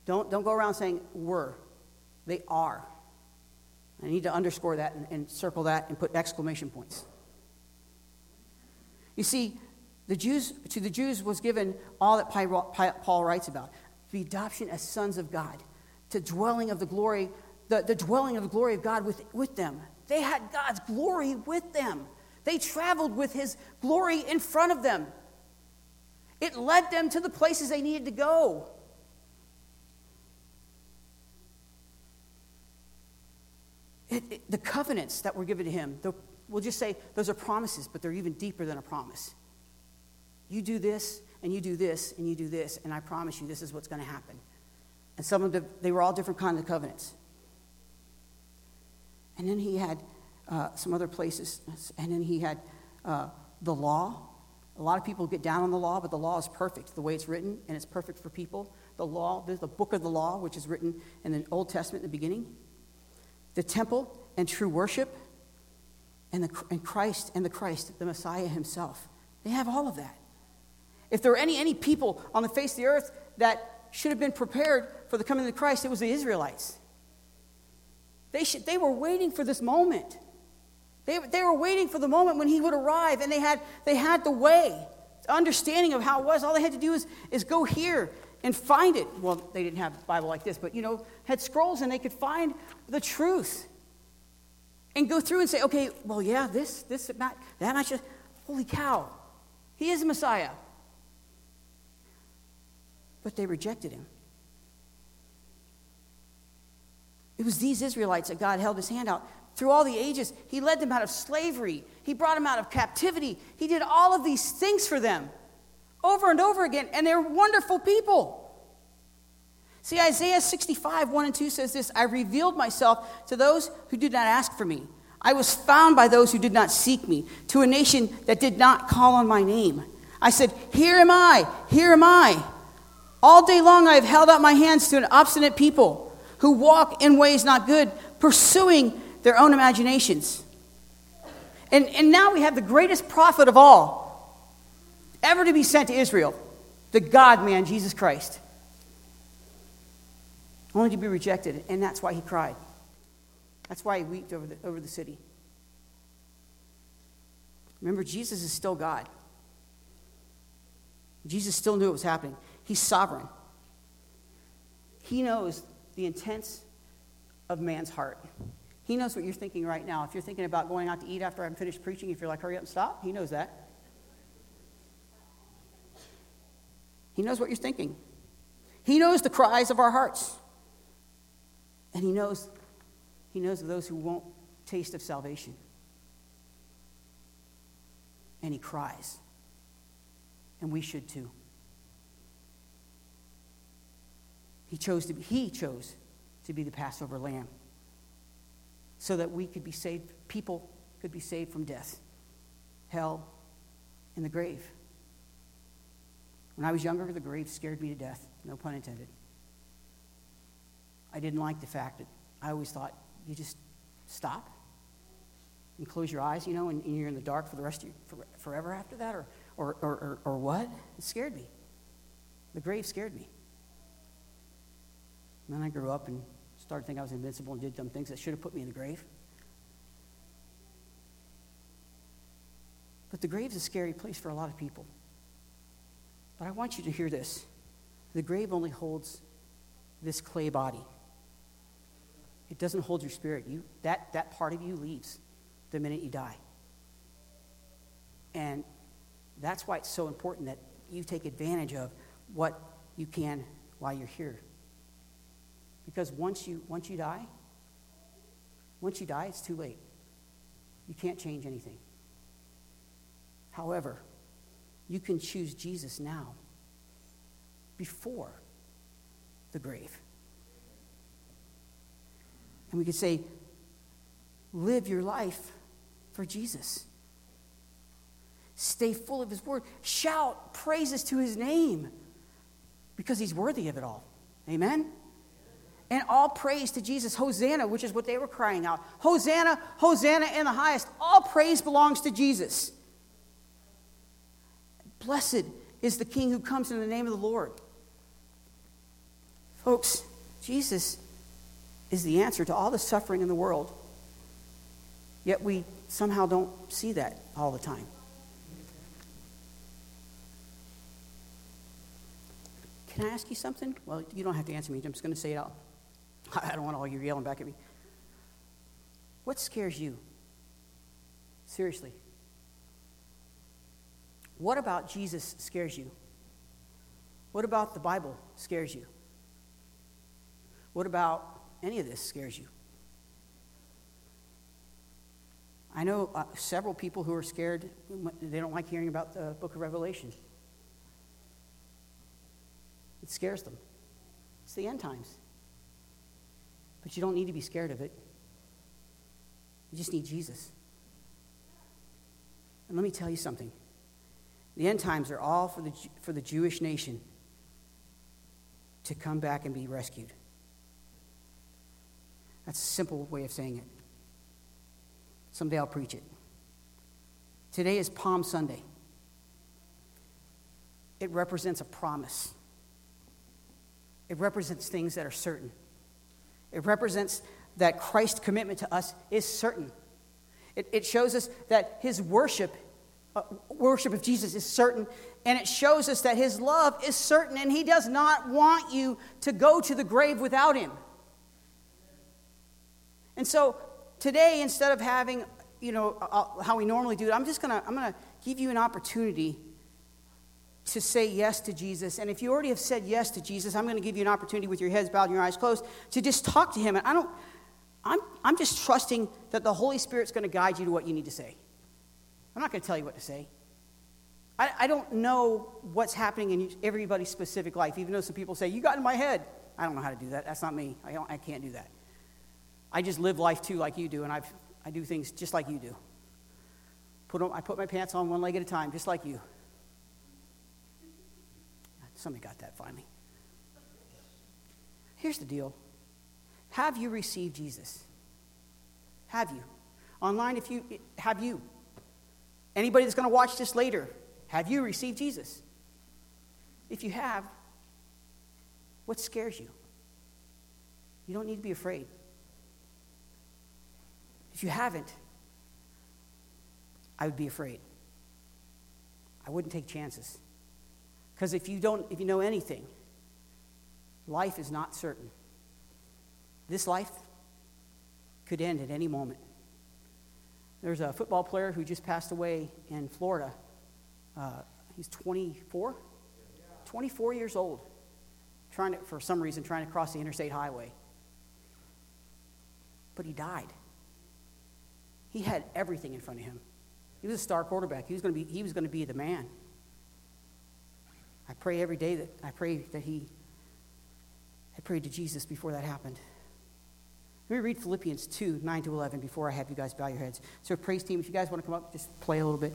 Don't, don't go around saying were. They are. I need to underscore that and, and circle that and put exclamation points. You see, the Jews, to the Jews was given all that Paul writes about the adoption as sons of God, to dwelling of the glory, the, the dwelling of the glory of God with, with them. They had God's glory with them. They traveled with his glory in front of them. It led them to the places they needed to go. It, it, the covenants that were given to him, the, we'll just say those are promises, but they're even deeper than a promise. You do this, and you do this, and you do this, and I promise you this is what's going to happen. And some of them, they were all different kinds of covenants. And then he had uh, some other places, and then he had uh, the law. A lot of people get down on the law, but the law is perfect the way it's written, and it's perfect for people. The law, there's the book of the law, which is written in the Old Testament in the beginning. The temple and true worship, and, the, and Christ and the Christ, the Messiah himself. They have all of that. If there were any, any people on the face of the earth that should have been prepared for the coming of the Christ, it was the Israelites. They, should, they were waiting for this moment. They, they were waiting for the moment when he would arrive, and they had, they had the way, the understanding of how it was. All they had to do is, is go here and find it. Well, they didn't have a Bible like this, but, you know, had scrolls, and they could find the truth and go through and say, okay, well, yeah, this, this, that, that matches. Holy cow, he is the Messiah. But they rejected him. It was these Israelites that God held his hand out. Through all the ages, he led them out of slavery. He brought them out of captivity. He did all of these things for them. Over and over again, and they're wonderful people. See, Isaiah 65, 1 and 2 says this I revealed myself to those who did not ask for me. I was found by those who did not seek me, to a nation that did not call on my name. I said, Here am I, here am I. All day long I have held out my hands to an obstinate people who walk in ways not good, pursuing their own imaginations. And, and now we have the greatest prophet of all ever to be sent to Israel, the God man, Jesus Christ. Only to be rejected, and that's why he cried. That's why he wept over the, over the city. Remember, Jesus is still God. Jesus still knew what was happening. He's sovereign. He knows the intents of man's heart. He knows what you're thinking right now. If you're thinking about going out to eat after I'm finished preaching, if you're like, hurry up and stop, he knows that. He knows what you're thinking. He knows the cries of our hearts. And he knows, he knows of those who won't taste of salvation. And he cries. And we should too. He chose to be, he chose to be the Passover lamb so that we could be saved, people could be saved from death, hell, and the grave. When I was younger, the grave scared me to death, no pun intended. I didn't like the fact that I always thought you just stop and close your eyes, you know, and, and you're in the dark for the rest of your, for, forever after that, or, or, or, or, or what? It scared me. The grave scared me. And then I grew up and started thinking I was invincible and did dumb things that should have put me in the grave. But the grave's a scary place for a lot of people. But I want you to hear this the grave only holds this clay body. It doesn't hold your spirit. You, that, that part of you leaves the minute you die. And that's why it's so important that you take advantage of what you can while you're here. Because once you, once you die, once you die, it's too late. You can't change anything. However, you can choose Jesus now before the grave. And we could say, live your life for Jesus. Stay full of his word. Shout praises to his name because he's worthy of it all. Amen? And all praise to Jesus. Hosanna, which is what they were crying out. Hosanna, Hosanna in the highest. All praise belongs to Jesus. Blessed is the King who comes in the name of the Lord. Folks, Jesus is the answer to all the suffering in the world. Yet we somehow don't see that all the time. Can I ask you something? Well, you don't have to answer me. I'm just going to say it out. I don't want all you yelling back at me. What scares you? Seriously. What about Jesus scares you? What about the Bible scares you? What about any of this scares you? I know uh, several people who are scared, they don't like hearing about the book of Revelation. It scares them. It's the end times. But you don't need to be scared of it. You just need Jesus. And let me tell you something the end times are all for the, for the Jewish nation to come back and be rescued. That's a simple way of saying it. Someday I'll preach it. Today is Palm Sunday. It represents a promise. It represents things that are certain. It represents that Christ's commitment to us is certain. It, it shows us that his worship, uh, worship of Jesus, is certain. And it shows us that his love is certain. And he does not want you to go to the grave without him. And so today, instead of having, you know, uh, how we normally do it, I'm just to, I'm to give you an opportunity to say yes to Jesus. And if you already have said yes to Jesus, I'm to give you an opportunity with your heads bowed and your eyes closed to just talk to him. And I don't, I'm, I'm just trusting that the Holy Spirit's to guide you to what you need to say. I'm not going to tell you what to say. I, I don't know what's happening in everybody's specific life, even though some people say, You got in my head. I don't know how to do that. That's not me. I, don't, I can't do that. I just live life too like you do, and I've, I do things just like you do. Put on, I put my pants on one leg at a time, just like you. Somebody got that finally. Here's the deal Have you received Jesus? Have you? Online, if you have you. Anybody that's going to watch this later, have you received Jesus? If you have, what scares you? You don't need to be afraid. If you haven't, I would be afraid. I wouldn't take chances. Because if you don't, if you know anything, life is not certain. This life could end at any moment. There's a football player who just passed away in Florida. Uh, he's 24, 24 years old, trying to, for some reason, trying to cross the interstate highway. But he died. He had everything in front of him. He was a star quarterback. He was going to be, he was going to be the man. I pray every day that I pray that he I prayed to Jesus before that happened. Let me read Philippians 2, 9 to 11 before I have you guys bow your heads. So, praise team, if you guys want to come up, just play a little bit.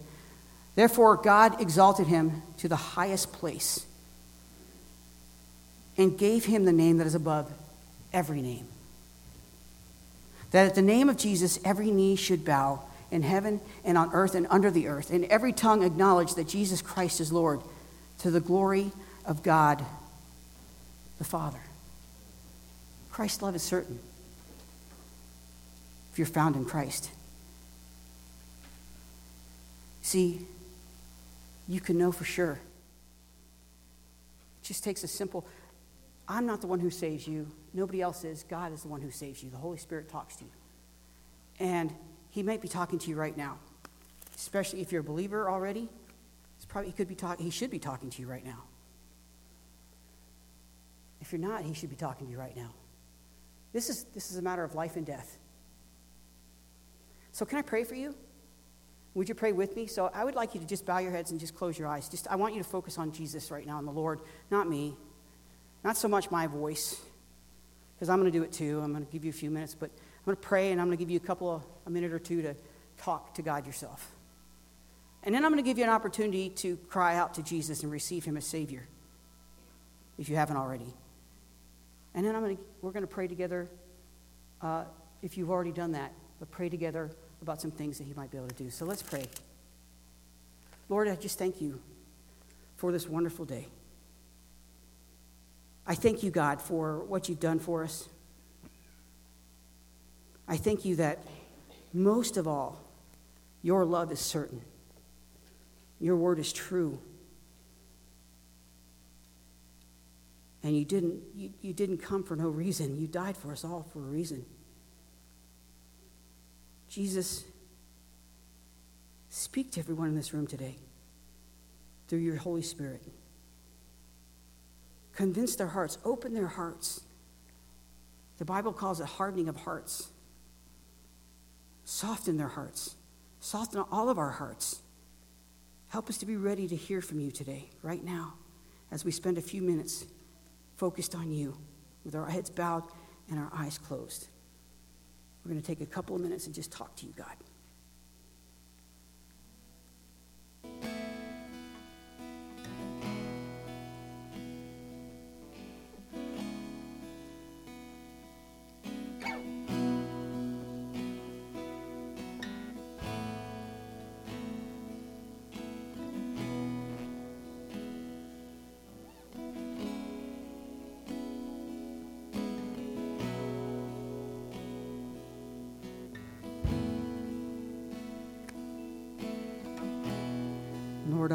Therefore, God exalted him to the highest place and gave him the name that is above every name. That at the name of Jesus, every knee should bow in heaven and on earth and under the earth, and every tongue acknowledge that Jesus Christ is Lord to the glory of God the Father. Christ's love is certain you're found in Christ. See, you can know for sure. It just takes a simple I'm not the one who saves you. Nobody else is. God is the one who saves you. The Holy Spirit talks to you. And He might be talking to you right now, especially if you're a believer already. It's probably, he, could be talk, he should be talking to you right now. If you're not, He should be talking to you right now. This is, this is a matter of life and death. So, can I pray for you? Would you pray with me? So, I would like you to just bow your heads and just close your eyes. Just, I want you to focus on Jesus right now and the Lord, not me, not so much my voice, because I'm going to do it too. I'm going to give you a few minutes, but I'm going to pray and I'm going to give you a couple of a minute or two to talk to God yourself. And then I'm going to give you an opportunity to cry out to Jesus and receive Him as Savior, if you haven't already. And then I'm going to, we're going to pray together, uh, if you've already done that, but pray together about some things that He might be able to do. So let's pray. Lord, I just thank you for this wonderful day. I thank you, God, for what you've done for us. I thank you that most of all, your love is certain. Your word is true. And you didn't, you, you didn't come for no reason. You died for us all for a reason. Jesus, speak to everyone in this room today through your Holy Spirit. Convince their hearts, open their hearts. The Bible calls it hardening of hearts. Soften their hearts, soften all of our hearts. Help us to be ready to hear from you today, right now, as we spend a few minutes focused on you with our heads bowed and our eyes closed. We're going to take a couple of minutes and just talk to you, God.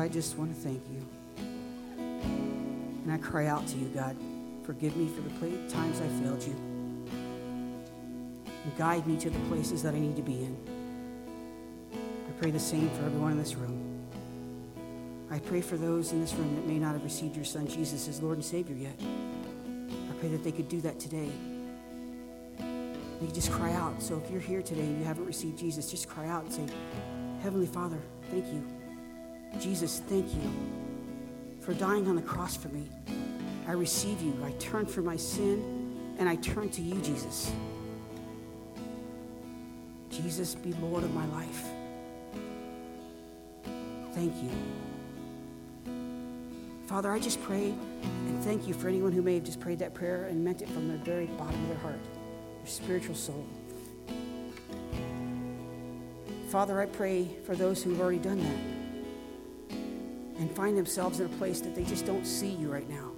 I just want to thank you. And I cry out to you, God, forgive me for the times I failed you. And guide me to the places that I need to be in. I pray the same for everyone in this room. I pray for those in this room that may not have received your Son Jesus as Lord and Savior yet. I pray that they could do that today. They could just cry out. So if you're here today and you haven't received Jesus, just cry out and say, Heavenly Father, thank you. Jesus, thank you for dying on the cross for me. I receive you. I turn from my sin and I turn to you, Jesus. Jesus, be Lord of my life. Thank you. Father, I just pray and thank you for anyone who may have just prayed that prayer and meant it from the very bottom of their heart, their spiritual soul. Father, I pray for those who've already done that and find themselves in a place that they just don't see you right now.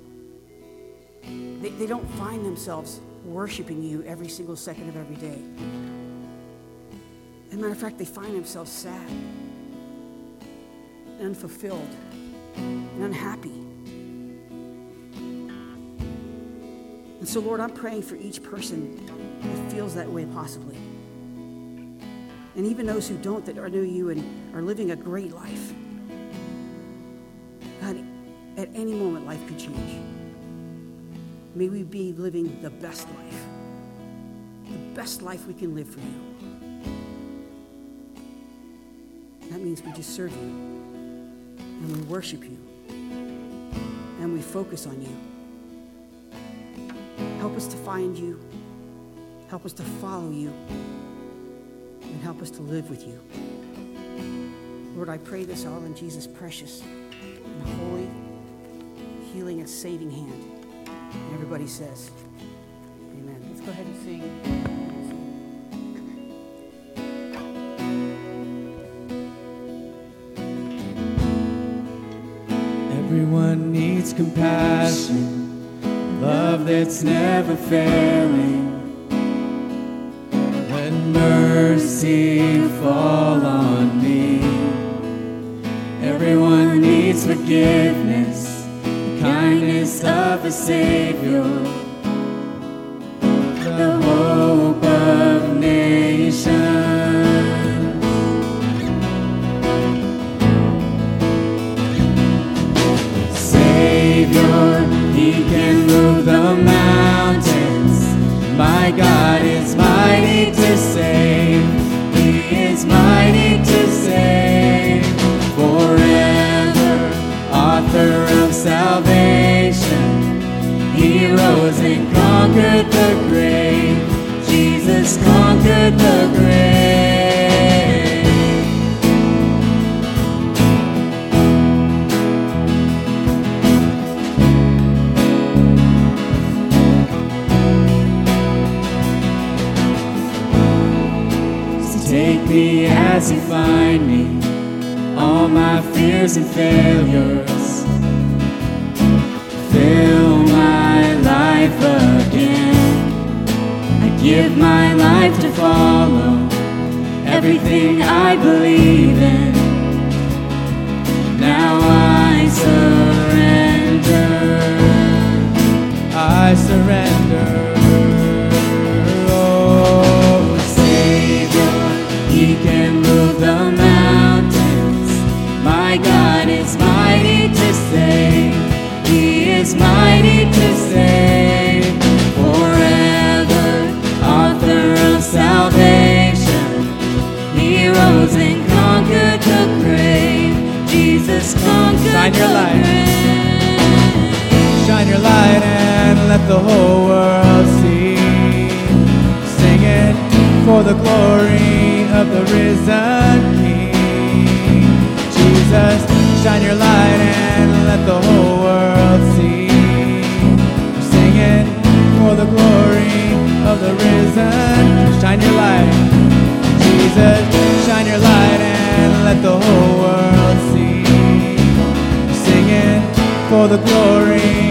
They, they don't find themselves worshiping you every single second of every day. As a matter of fact, they find themselves sad, and unfulfilled, and unhappy. And so, Lord, I'm praying for each person that feels that way possibly. And even those who don't, that are new you and are living a great life. Any moment, life could change. May we be living the best life, the best life we can live for you. That means we just serve you, and we worship you, and we focus on you. Help us to find you, help us to follow you, and help us to live with you. Lord, I pray this all in Jesus' precious and holy, healing, and saving hand. And everybody says, Amen. Let's go ahead and sing. Everyone needs compassion, love that's never failing. Let mercy fall on me. Everyone needs forgiveness, kindness of a Savior, the hope of nations. Savior, He can move the mountains. My God is mighty to save. He is mighty to save. Salvation. He rose and conquered the grave. Jesus conquered the grave. So take me as you find me, all my fears and failures. Again. I give my life to follow everything I believe in. Now I surrender. I surrender. Oh, Savior, He can move the mountains. My God is mighty to save. He is mighty to save. Let the whole world see. Sing it for the glory of the risen King. Jesus, shine your light and let the whole world see. Sing it for the glory of the risen. Shine your light. Jesus, shine your light and let the whole world see singing for the glory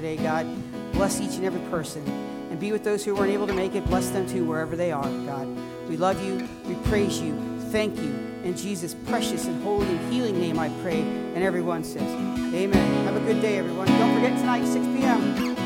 today, God. Bless each and every person. And be with those who weren't able to make it. Bless them too, wherever they are, God. We love you. We praise you. Thank you. In Jesus' precious and holy and healing name, I pray. And everyone says, Amen. Have a good day, everyone. Don't forget tonight, 6 p.m.